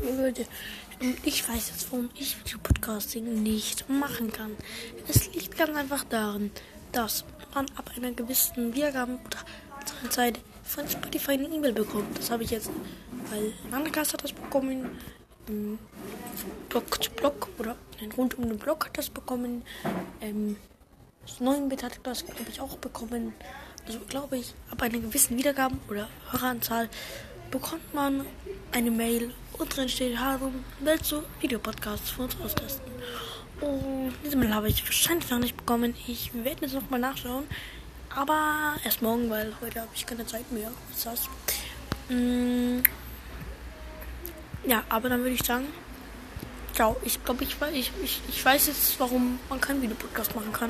würde. Ich weiß jetzt, warum ich Videopodcasting nicht machen kann. Es liegt ganz einfach daran, dass man ab einer gewissen Wiedergaben- oder Zeit von Spotify eine E-Mail bekommt. Das habe ich jetzt, weil Gast hat das bekommen. ähm, Blog zu Blog oder ein rund um den Blog hat das bekommen. Ähm, das 9-Bit hat das, glaube ich, auch bekommen. Also glaube ich, ab einer gewissen Wiedergaben oder Höreranzahl bekommt man eine Mail und drin steht, hallo, willst du Videopodcasts für uns austesten? Und diese Mail habe ich wahrscheinlich noch nicht bekommen. Ich werde jetzt nochmal nachschauen. Aber erst morgen, weil heute habe ich keine Zeit mehr. Ist das? Mm, ja, aber dann würde ich sagen, ciao. Ich glaube, ich, ich, ich weiß jetzt, warum man keinen Videopodcast machen kann.